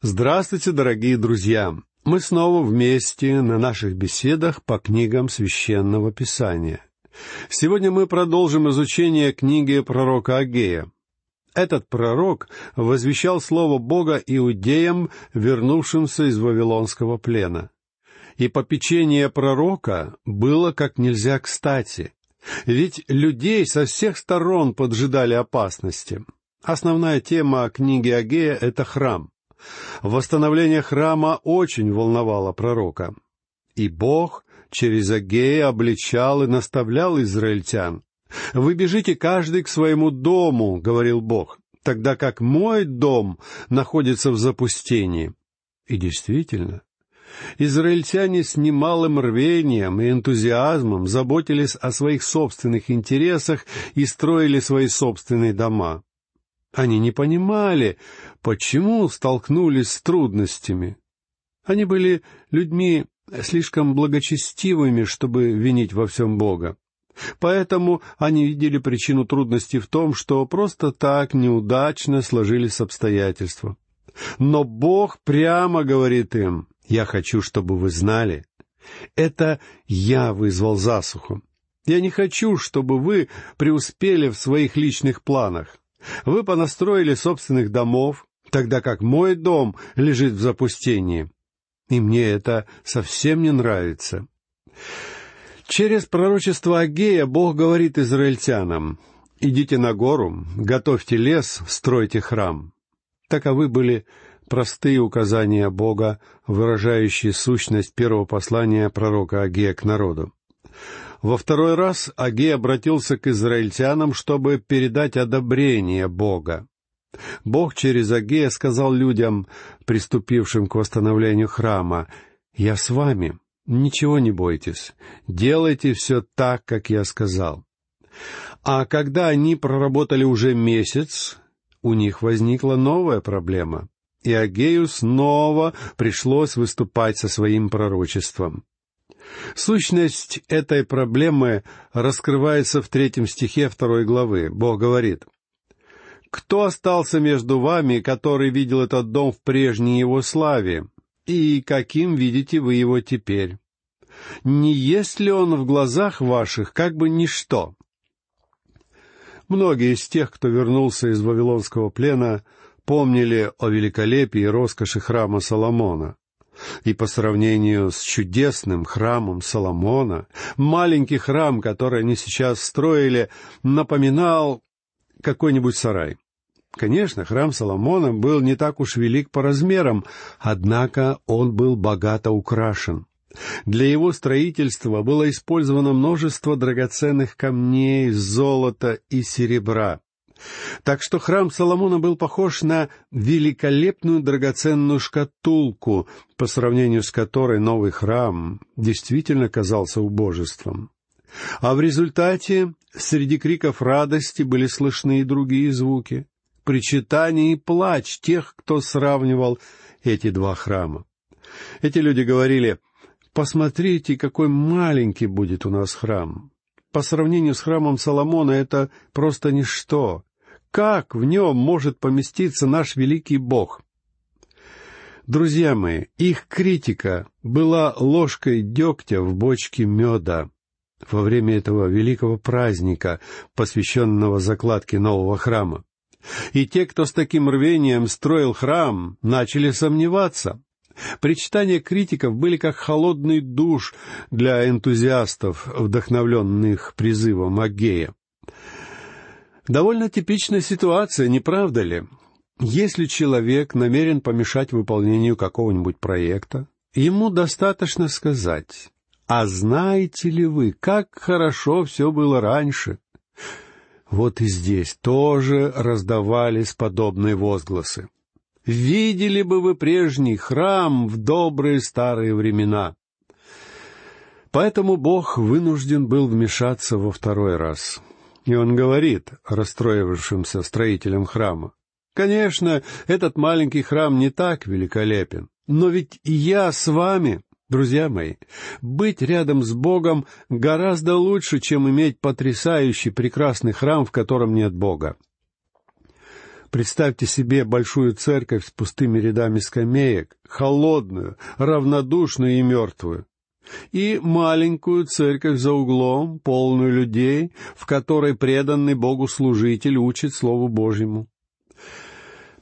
Здравствуйте, дорогие друзья! Мы снова вместе на наших беседах по книгам Священного Писания. Сегодня мы продолжим изучение книги пророка Агея. Этот пророк возвещал слово Бога иудеям, вернувшимся из Вавилонского плена. И попечение пророка было как нельзя кстати, ведь людей со всех сторон поджидали опасности. Основная тема книги Агея — это храм. Восстановление храма очень волновало пророка. И Бог через Агея обличал и наставлял израильтян. «Вы бежите каждый к своему дому», — говорил Бог, «тогда как мой дом находится в запустении». И действительно, израильтяне с немалым рвением и энтузиазмом заботились о своих собственных интересах и строили свои собственные дома. Они не понимали, почему столкнулись с трудностями. Они были людьми слишком благочестивыми, чтобы винить во всем Бога. Поэтому они видели причину трудностей в том, что просто так неудачно сложились обстоятельства. Но Бог прямо говорит им, «Я хочу, чтобы вы знали, это я вызвал засуху. Я не хочу, чтобы вы преуспели в своих личных планах. Вы понастроили собственных домов, тогда как мой дом лежит в запустении. И мне это совсем не нравится. Через пророчество Агея Бог говорит израильтянам, «Идите на гору, готовьте лес, стройте храм». Таковы были простые указания Бога, выражающие сущность первого послания пророка Агея к народу. Во второй раз Агей обратился к израильтянам, чтобы передать одобрение Бога. Бог через Агея сказал людям, приступившим к восстановлению храма, «Я с вами, ничего не бойтесь, делайте все так, как я сказал». А когда они проработали уже месяц, у них возникла новая проблема, и Агею снова пришлось выступать со своим пророчеством. Сущность этой проблемы раскрывается в третьем стихе второй главы. Бог говорит, «Кто остался между вами, который видел этот дом в прежней его славе? И каким видите вы его теперь? Не есть ли он в глазах ваших как бы ничто?» Многие из тех, кто вернулся из Вавилонского плена, помнили о великолепии и роскоши храма Соломона. И по сравнению с чудесным храмом Соломона, маленький храм, который они сейчас строили, напоминал какой-нибудь сарай. Конечно, храм Соломона был не так уж велик по размерам, однако он был богато украшен. Для его строительства было использовано множество драгоценных камней, золота и серебра. Так что храм Соломона был похож на великолепную драгоценную шкатулку, по сравнению с которой новый храм действительно казался убожеством. А в результате среди криков радости были слышны и другие звуки — причитание и плач тех, кто сравнивал эти два храма. Эти люди говорили, «Посмотрите, какой маленький будет у нас храм. По сравнению с храмом Соломона это просто ничто. Как в нем может поместиться наш великий Бог? Друзья мои, их критика была ложкой дегтя в бочке меда во время этого великого праздника, посвященного закладке нового храма. И те, кто с таким рвением строил храм, начали сомневаться. Причитания критиков были как холодный душ для энтузиастов, вдохновленных призывом Агея. Довольно типичная ситуация, не правда ли? Если человек намерен помешать выполнению какого-нибудь проекта, ему достаточно сказать, «А знаете ли вы, как хорошо все было раньше?» Вот и здесь тоже раздавались подобные возгласы. «Видели бы вы прежний храм в добрые старые времена!» Поэтому Бог вынужден был вмешаться во второй раз — и он говорит расстроившимся строителям храма, «Конечно, этот маленький храм не так великолепен, но ведь я с вами, друзья мои, быть рядом с Богом гораздо лучше, чем иметь потрясающий прекрасный храм, в котором нет Бога. Представьте себе большую церковь с пустыми рядами скамеек, холодную, равнодушную и мертвую. И маленькую церковь за углом, полную людей, в которой преданный Богу служитель учит Слову Божьему.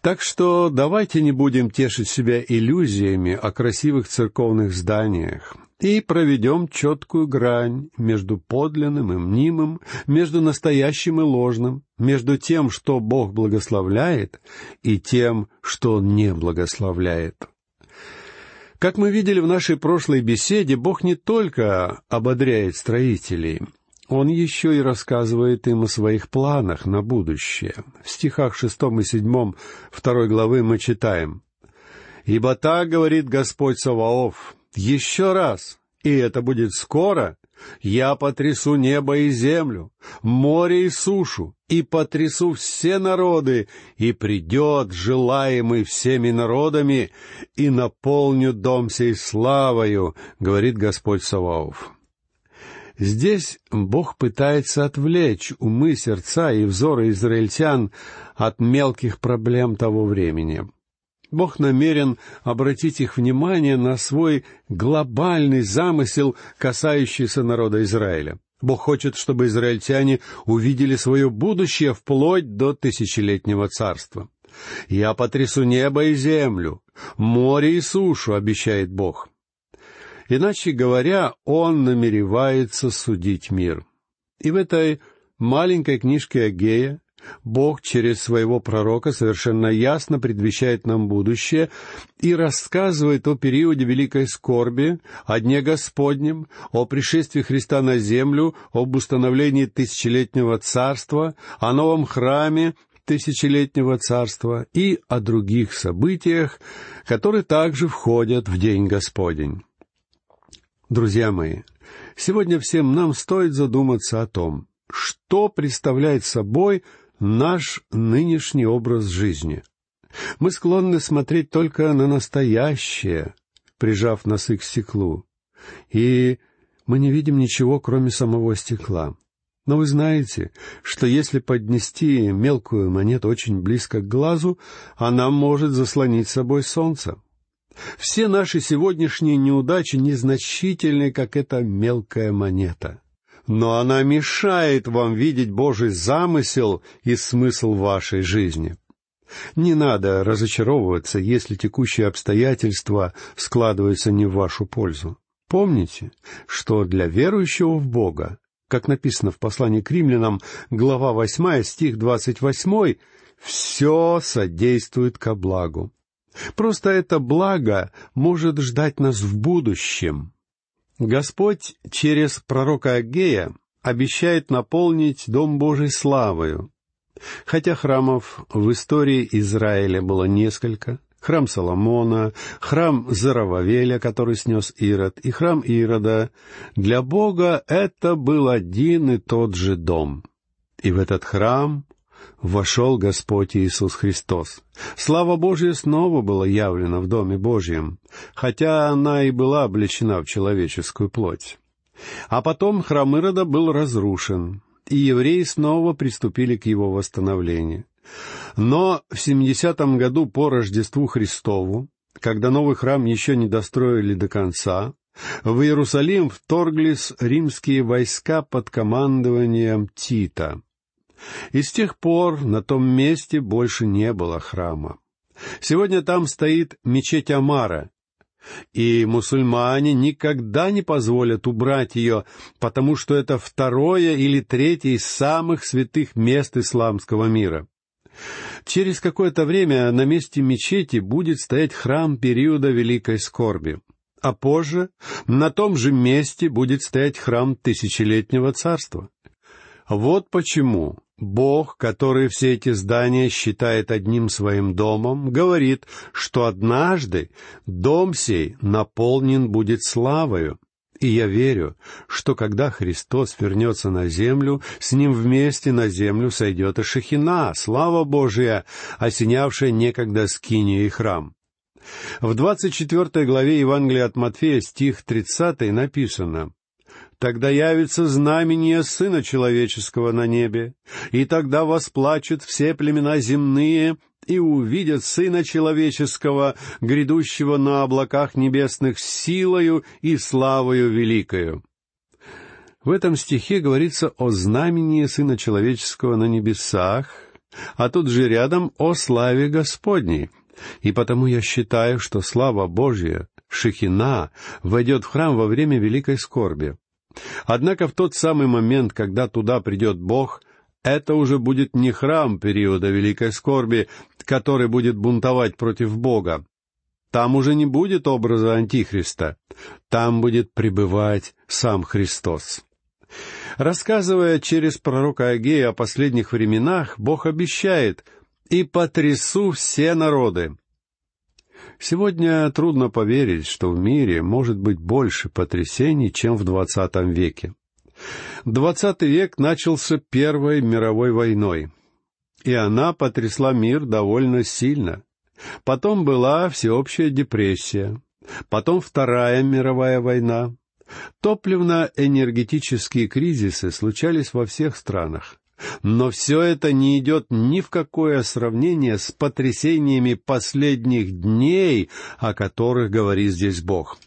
Так что давайте не будем тешить себя иллюзиями о красивых церковных зданиях и проведем четкую грань между подлинным и мнимым, между настоящим и ложным, между тем, что Бог благословляет, и тем, что Он не благословляет. Как мы видели в нашей прошлой беседе, Бог не только ободряет строителей, он еще и рассказывает им о своих планах на будущее. В стихах шестом и седьмом второй главы мы читаем «Ибо так говорит Господь Саваоф, еще раз, и это будет скоро, я потрясу небо и землю, море и сушу, и потрясу все народы, и придет желаемый всеми народами, и наполню дом сей славою, говорит Господь Саваоф. Здесь Бог пытается отвлечь умы, сердца и взоры израильтян от мелких проблем того времени. Бог намерен обратить их внимание на свой глобальный замысел, касающийся народа Израиля. Бог хочет, чтобы израильтяне увидели свое будущее вплоть до тысячелетнего царства. «Я потрясу небо и землю, море и сушу», — обещает Бог. Иначе говоря, Он намеревается судить мир. И в этой маленькой книжке Агея Бог через своего пророка совершенно ясно предвещает нам будущее и рассказывает о периоде великой скорби, о Дне Господнем, о пришествии Христа на землю, об установлении тысячелетнего царства, о новом храме тысячелетнего царства и о других событиях, которые также входят в День Господень. Друзья мои, сегодня всем нам стоит задуматься о том, что представляет собой наш нынешний образ жизни. Мы склонны смотреть только на настоящее, прижав носы к стеклу, и мы не видим ничего, кроме самого стекла. Но вы знаете, что если поднести мелкую монету очень близко к глазу, она может заслонить собой солнце. Все наши сегодняшние неудачи незначительны, как эта мелкая монета но она мешает вам видеть Божий замысел и смысл вашей жизни. Не надо разочаровываться, если текущие обстоятельства складываются не в вашу пользу. Помните, что для верующего в Бога, как написано в послании к римлянам, глава восьмая, стих двадцать восьмой, все содействует ко благу. Просто это благо может ждать нас в будущем, Господь через пророка Агея обещает наполнить Дом Божий славою. Хотя храмов в истории Израиля было несколько, храм Соломона, храм Зарававеля, который снес Ирод, и храм Ирода, для Бога это был один и тот же дом. И в этот храм вошел Господь Иисус Христос. Слава Божья снова была явлена в Доме Божьем, хотя она и была облечена в человеческую плоть. А потом храм Ирода был разрушен, и евреи снова приступили к его восстановлению. Но в 70-м году по Рождеству Христову, когда новый храм еще не достроили до конца, в Иерусалим вторглись римские войска под командованием Тита. И с тех пор на том месте больше не было храма. Сегодня там стоит мечеть Амара, и мусульмане никогда не позволят убрать ее, потому что это второе или третье из самых святых мест исламского мира. Через какое-то время на месте мечети будет стоять храм периода Великой Скорби, а позже на том же месте будет стоять храм Тысячелетнего Царства. Вот почему Бог, который все эти здания считает одним своим домом, говорит, что однажды дом сей наполнен будет славою. И я верю, что когда Христос вернется на землю, с Ним вместе на землю сойдет и Шехина, слава Божия, осенявшая некогда скинию и храм. В двадцать четвертой главе Евангелия от Матфея, стих тридцатый, написано Тогда явится знамение Сына Человеческого на небе, и тогда восплачут все племена земные и увидят Сына Человеческого, грядущего на облаках небесных силою и славою великою. В этом стихе говорится о знамении Сына Человеческого на небесах, а тут же рядом о славе Господней. И потому я считаю, что слава Божья, Шехина, войдет в храм во время великой скорби. Однако в тот самый момент, когда туда придет Бог, это уже будет не храм периода великой скорби, который будет бунтовать против Бога. Там уже не будет образа Антихриста. Там будет пребывать сам Христос. Рассказывая через пророка Агея о последних временах, Бог обещает «И потрясу все народы». Сегодня трудно поверить, что в мире может быть больше потрясений, чем в двадцатом веке. Двадцатый век начался Первой мировой войной, и она потрясла мир довольно сильно. Потом была всеобщая депрессия, потом Вторая мировая война. Топливно-энергетические кризисы случались во всех странах. Но все это не идет ни в какое сравнение с потрясениями последних дней, о которых говорит здесь Бог.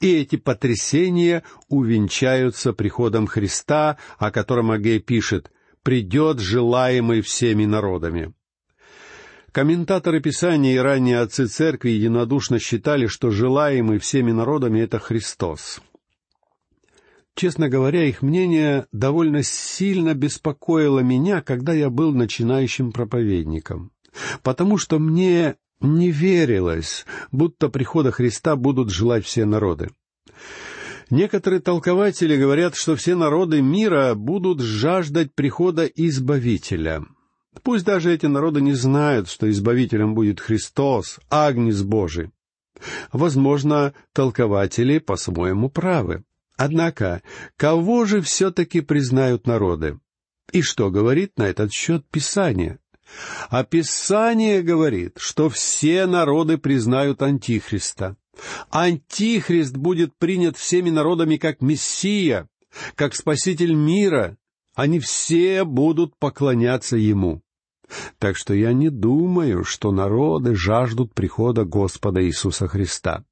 И эти потрясения увенчаются приходом Христа, о котором Агей пишет «придет желаемый всеми народами». Комментаторы Писания и ранние отцы церкви единодушно считали, что желаемый всеми народами — это Христос — Честно говоря, их мнение довольно сильно беспокоило меня, когда я был начинающим проповедником, потому что мне не верилось, будто прихода Христа будут желать все народы. Некоторые толкователи говорят, что все народы мира будут жаждать прихода Избавителя. Пусть даже эти народы не знают, что Избавителем будет Христос, Агнец Божий. Возможно, толкователи по-своему правы. Однако, кого же все-таки признают народы? И что говорит на этот счет Писание? А Писание говорит, что все народы признают Антихриста. Антихрист будет принят всеми народами как Мессия, как Спаситель мира. Они все будут поклоняться Ему. Так что я не думаю, что народы жаждут прихода Господа Иисуса Христа.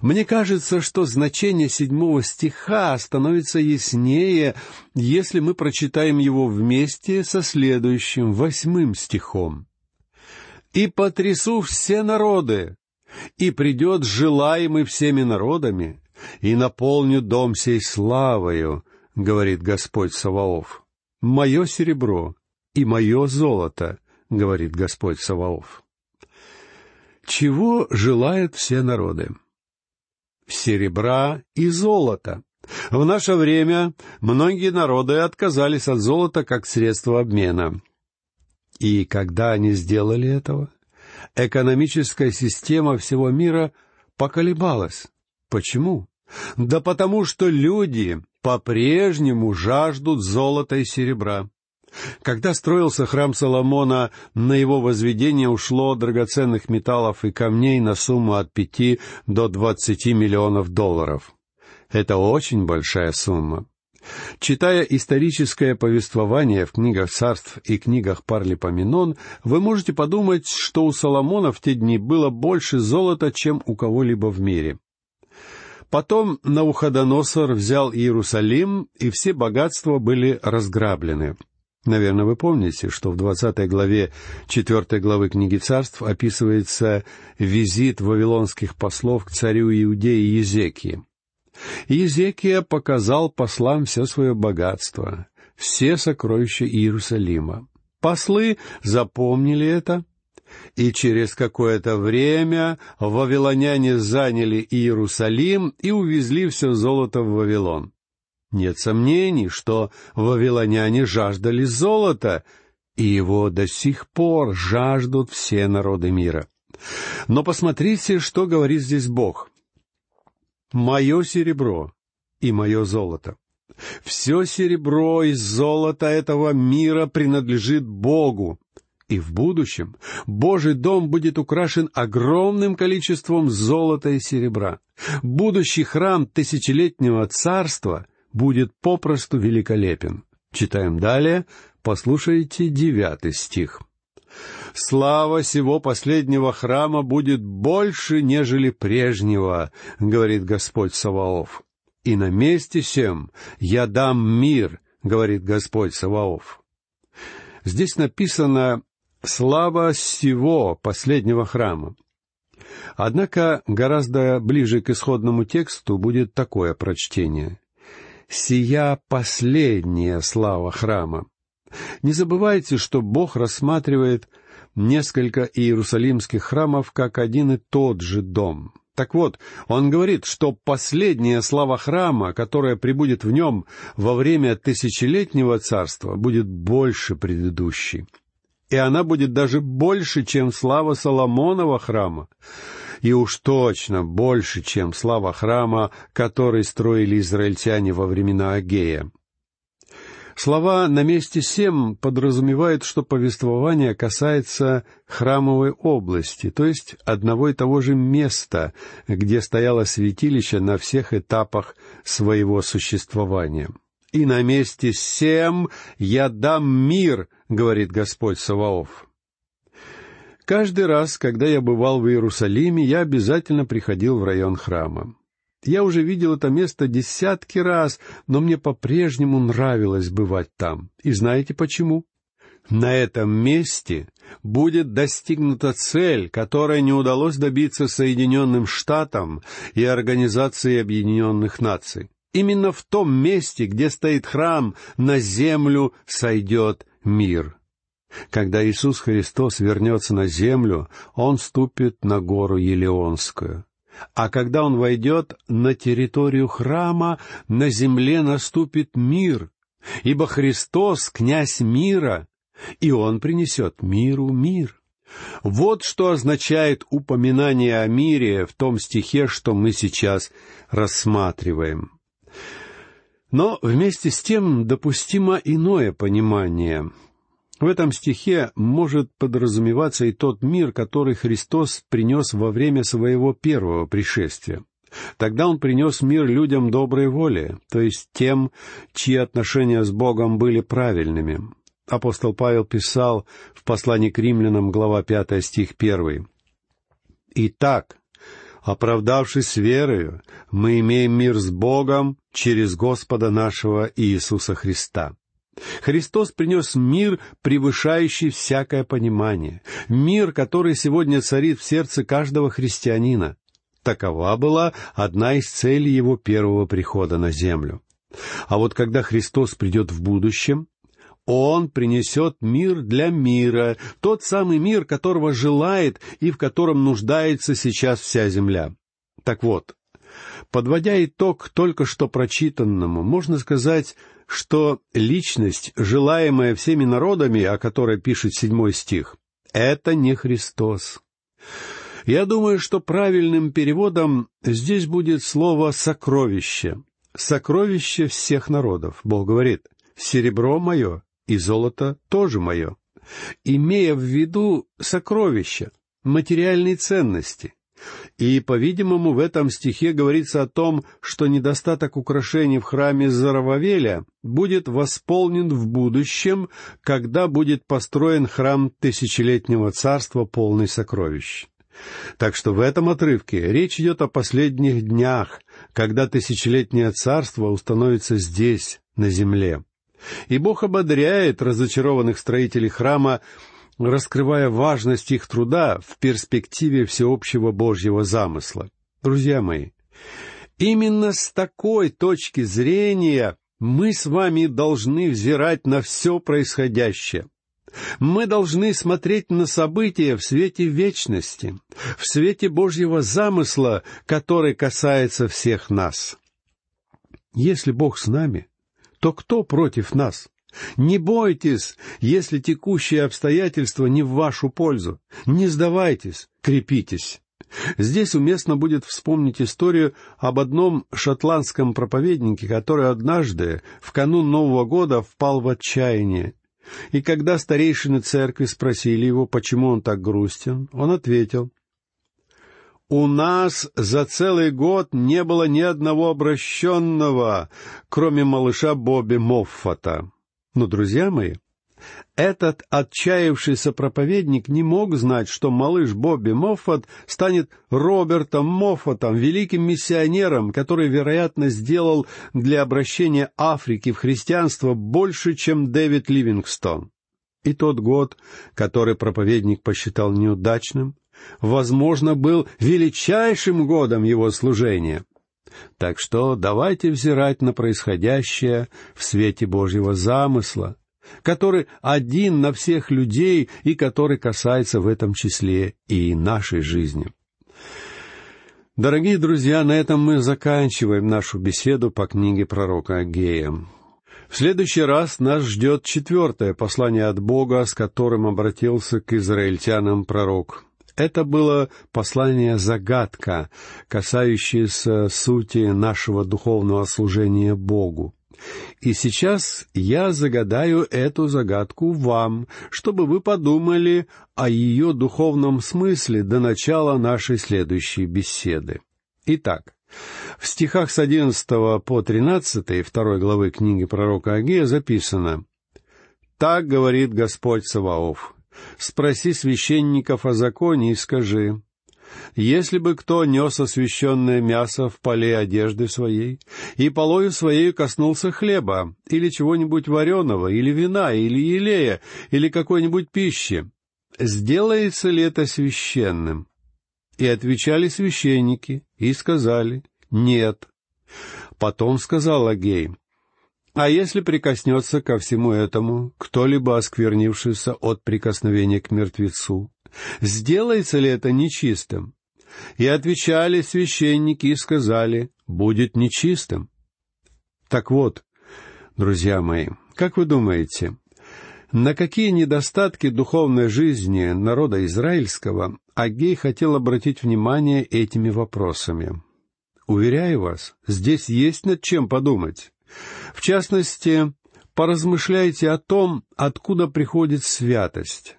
Мне кажется, что значение седьмого стиха становится яснее, если мы прочитаем его вместе со следующим, восьмым стихом. «И потрясу все народы, и придет желаемый всеми народами, и наполню дом сей славою, — говорит Господь Саваоф. Мое серебро и мое золото, — говорит Господь Саваоф. Чего желают все народы? серебра и золота. В наше время многие народы отказались от золота как средства обмена. И когда они сделали этого, экономическая система всего мира поколебалась. Почему? Да потому что люди по-прежнему жаждут золота и серебра. Когда строился храм Соломона, на его возведение ушло драгоценных металлов и камней на сумму от пяти до двадцати миллионов долларов. Это очень большая сумма. Читая историческое повествование в книгах царств и книгах Парлипоменон, вы можете подумать, что у Соломона в те дни было больше золота, чем у кого-либо в мире. Потом Науходоносор взял Иерусалим, и все богатства были разграблены. Наверное, вы помните, что в двадцатой главе четвертой главы книги царств описывается визит вавилонских послов к царю Иудеи Езекии. Езекия показал послам все свое богатство, все сокровища Иерусалима. Послы запомнили это, и через какое-то время вавилоняне заняли Иерусалим и увезли все золото в Вавилон. Нет сомнений, что вавилоняне жаждали золота, и его до сих пор жаждут все народы мира. Но посмотрите, что говорит здесь Бог. «Мое серебро и мое золото». Все серебро и золото этого мира принадлежит Богу, И в будущем Божий дом будет украшен огромным количеством золота и серебра. Будущий храм тысячелетнего царства будет попросту великолепен. Читаем далее, послушайте девятый стих. «Слава сего последнего храма будет больше, нежели прежнего, — говорит Господь Саваоф. И на месте сем я дам мир, — говорит Господь Саваоф. Здесь написано «слава всего последнего храма». Однако гораздо ближе к исходному тексту будет такое прочтение. «Сия последняя слава храма». Не забывайте, что Бог рассматривает несколько иерусалимских храмов как один и тот же дом. Так вот, он говорит, что последняя слава храма, которая прибудет в нем во время тысячелетнего царства, будет больше предыдущей. И она будет даже больше, чем слава Соломонова храма. И уж точно больше, чем слава храма, который строили израильтяне во времена Агея. Слова «на месте сем» подразумевают, что повествование касается храмовой области, то есть одного и того же места, где стояло святилище на всех этапах своего существования. «И на месте сем я дам мир», — говорит Господь Саваоф. Каждый раз, когда я бывал в Иерусалиме, я обязательно приходил в район храма. Я уже видел это место десятки раз, но мне по-прежнему нравилось бывать там. И знаете почему? На этом месте будет достигнута цель, которой не удалось добиться Соединенным Штатам и Организации Объединенных Наций. Именно в том месте, где стоит храм, на землю сойдет мир. Когда Иисус Христос вернется на землю, Он ступит на гору Елеонскую. А когда он войдет на территорию храма, на земле наступит мир, ибо Христос — князь мира, и он принесет миру мир. Вот что означает упоминание о мире в том стихе, что мы сейчас рассматриваем. Но вместе с тем допустимо иное понимание. В этом стихе может подразумеваться и тот мир, который Христос принес во время своего первого пришествия. Тогда Он принес мир людям доброй воли, то есть тем, чьи отношения с Богом были правильными. Апостол Павел писал в послании к римлянам, глава 5, стих 1. «Итак, оправдавшись верою, мы имеем мир с Богом через Господа нашего Иисуса Христа». Христос принес мир, превышающий всякое понимание, мир, который сегодня царит в сердце каждого христианина. Такова была одна из целей его первого прихода на землю. А вот когда Христос придет в будущем, он принесет мир для мира, тот самый мир, которого желает и в котором нуждается сейчас вся земля. Так вот, подводя итог только что прочитанному, можно сказать, что личность, желаемая всеми народами, о которой пишет седьмой стих, это не Христос. Я думаю, что правильным переводом здесь будет слово «сокровище». Сокровище всех народов. Бог говорит, серебро мое и золото тоже мое. Имея в виду сокровища, материальные ценности, и, по-видимому, в этом стихе говорится о том, что недостаток украшений в храме Зарававеля будет восполнен в будущем, когда будет построен храм тысячелетнего царства, полный сокровищ. Так что в этом отрывке речь идет о последних днях, когда тысячелетнее царство установится здесь, на земле. И Бог ободряет разочарованных строителей храма раскрывая важность их труда в перспективе всеобщего Божьего замысла. Друзья мои, именно с такой точки зрения мы с вами должны взирать на все происходящее. Мы должны смотреть на события в свете вечности, в свете Божьего замысла, который касается всех нас. Если Бог с нами, то кто против нас? Не бойтесь, если текущие обстоятельства не в вашу пользу. Не сдавайтесь, крепитесь. Здесь уместно будет вспомнить историю об одном шотландском проповеднике, который однажды, в канун Нового года, впал в отчаяние. И когда старейшины церкви спросили его, почему он так грустен, он ответил, «У нас за целый год не было ни одного обращенного, кроме малыша Бобби Моффата». Но, друзья мои, этот отчаявшийся проповедник не мог знать, что малыш Бобби Моффат станет Робертом Моффатом, великим миссионером, который, вероятно, сделал для обращения Африки в христианство больше, чем Дэвид Ливингстон. И тот год, который проповедник посчитал неудачным, возможно, был величайшим годом его служения. Так что давайте взирать на происходящее в свете Божьего замысла — который один на всех людей и который касается в этом числе и нашей жизни. Дорогие друзья, на этом мы заканчиваем нашу беседу по книге пророка Агея. В следующий раз нас ждет четвертое послание от Бога, с которым обратился к израильтянам пророк. Это было послание-загадка, касающееся сути нашего духовного служения Богу. И сейчас я загадаю эту загадку вам, чтобы вы подумали о ее духовном смысле до начала нашей следующей беседы. Итак, в стихах с одиннадцатого по тринадцатый второй главы книги пророка Агея записано «Так говорит Господь Саваоф, спроси священников о законе и скажи, если бы кто нес освященное мясо в поле одежды своей, и полою своей коснулся хлеба, или чего-нибудь вареного, или вина, или елея, или какой-нибудь пищи, сделается ли это священным? И отвечали священники, и сказали, нет. Потом сказал Агей, а если прикоснется ко всему этому кто-либо осквернившийся от прикосновения к мертвецу, сделается ли это нечистым? И отвечали священники и сказали, будет нечистым. Так вот, друзья мои, как вы думаете, на какие недостатки духовной жизни народа израильского Агей хотел обратить внимание этими вопросами? Уверяю вас, здесь есть над чем подумать. В частности, поразмышляйте о том, откуда приходит святость.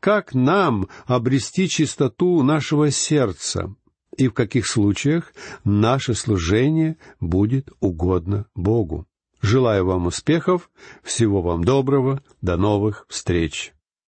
Как нам обрести чистоту нашего сердца, и в каких случаях наше служение будет угодно Богу. Желаю вам успехов, всего вам доброго, до новых встреч.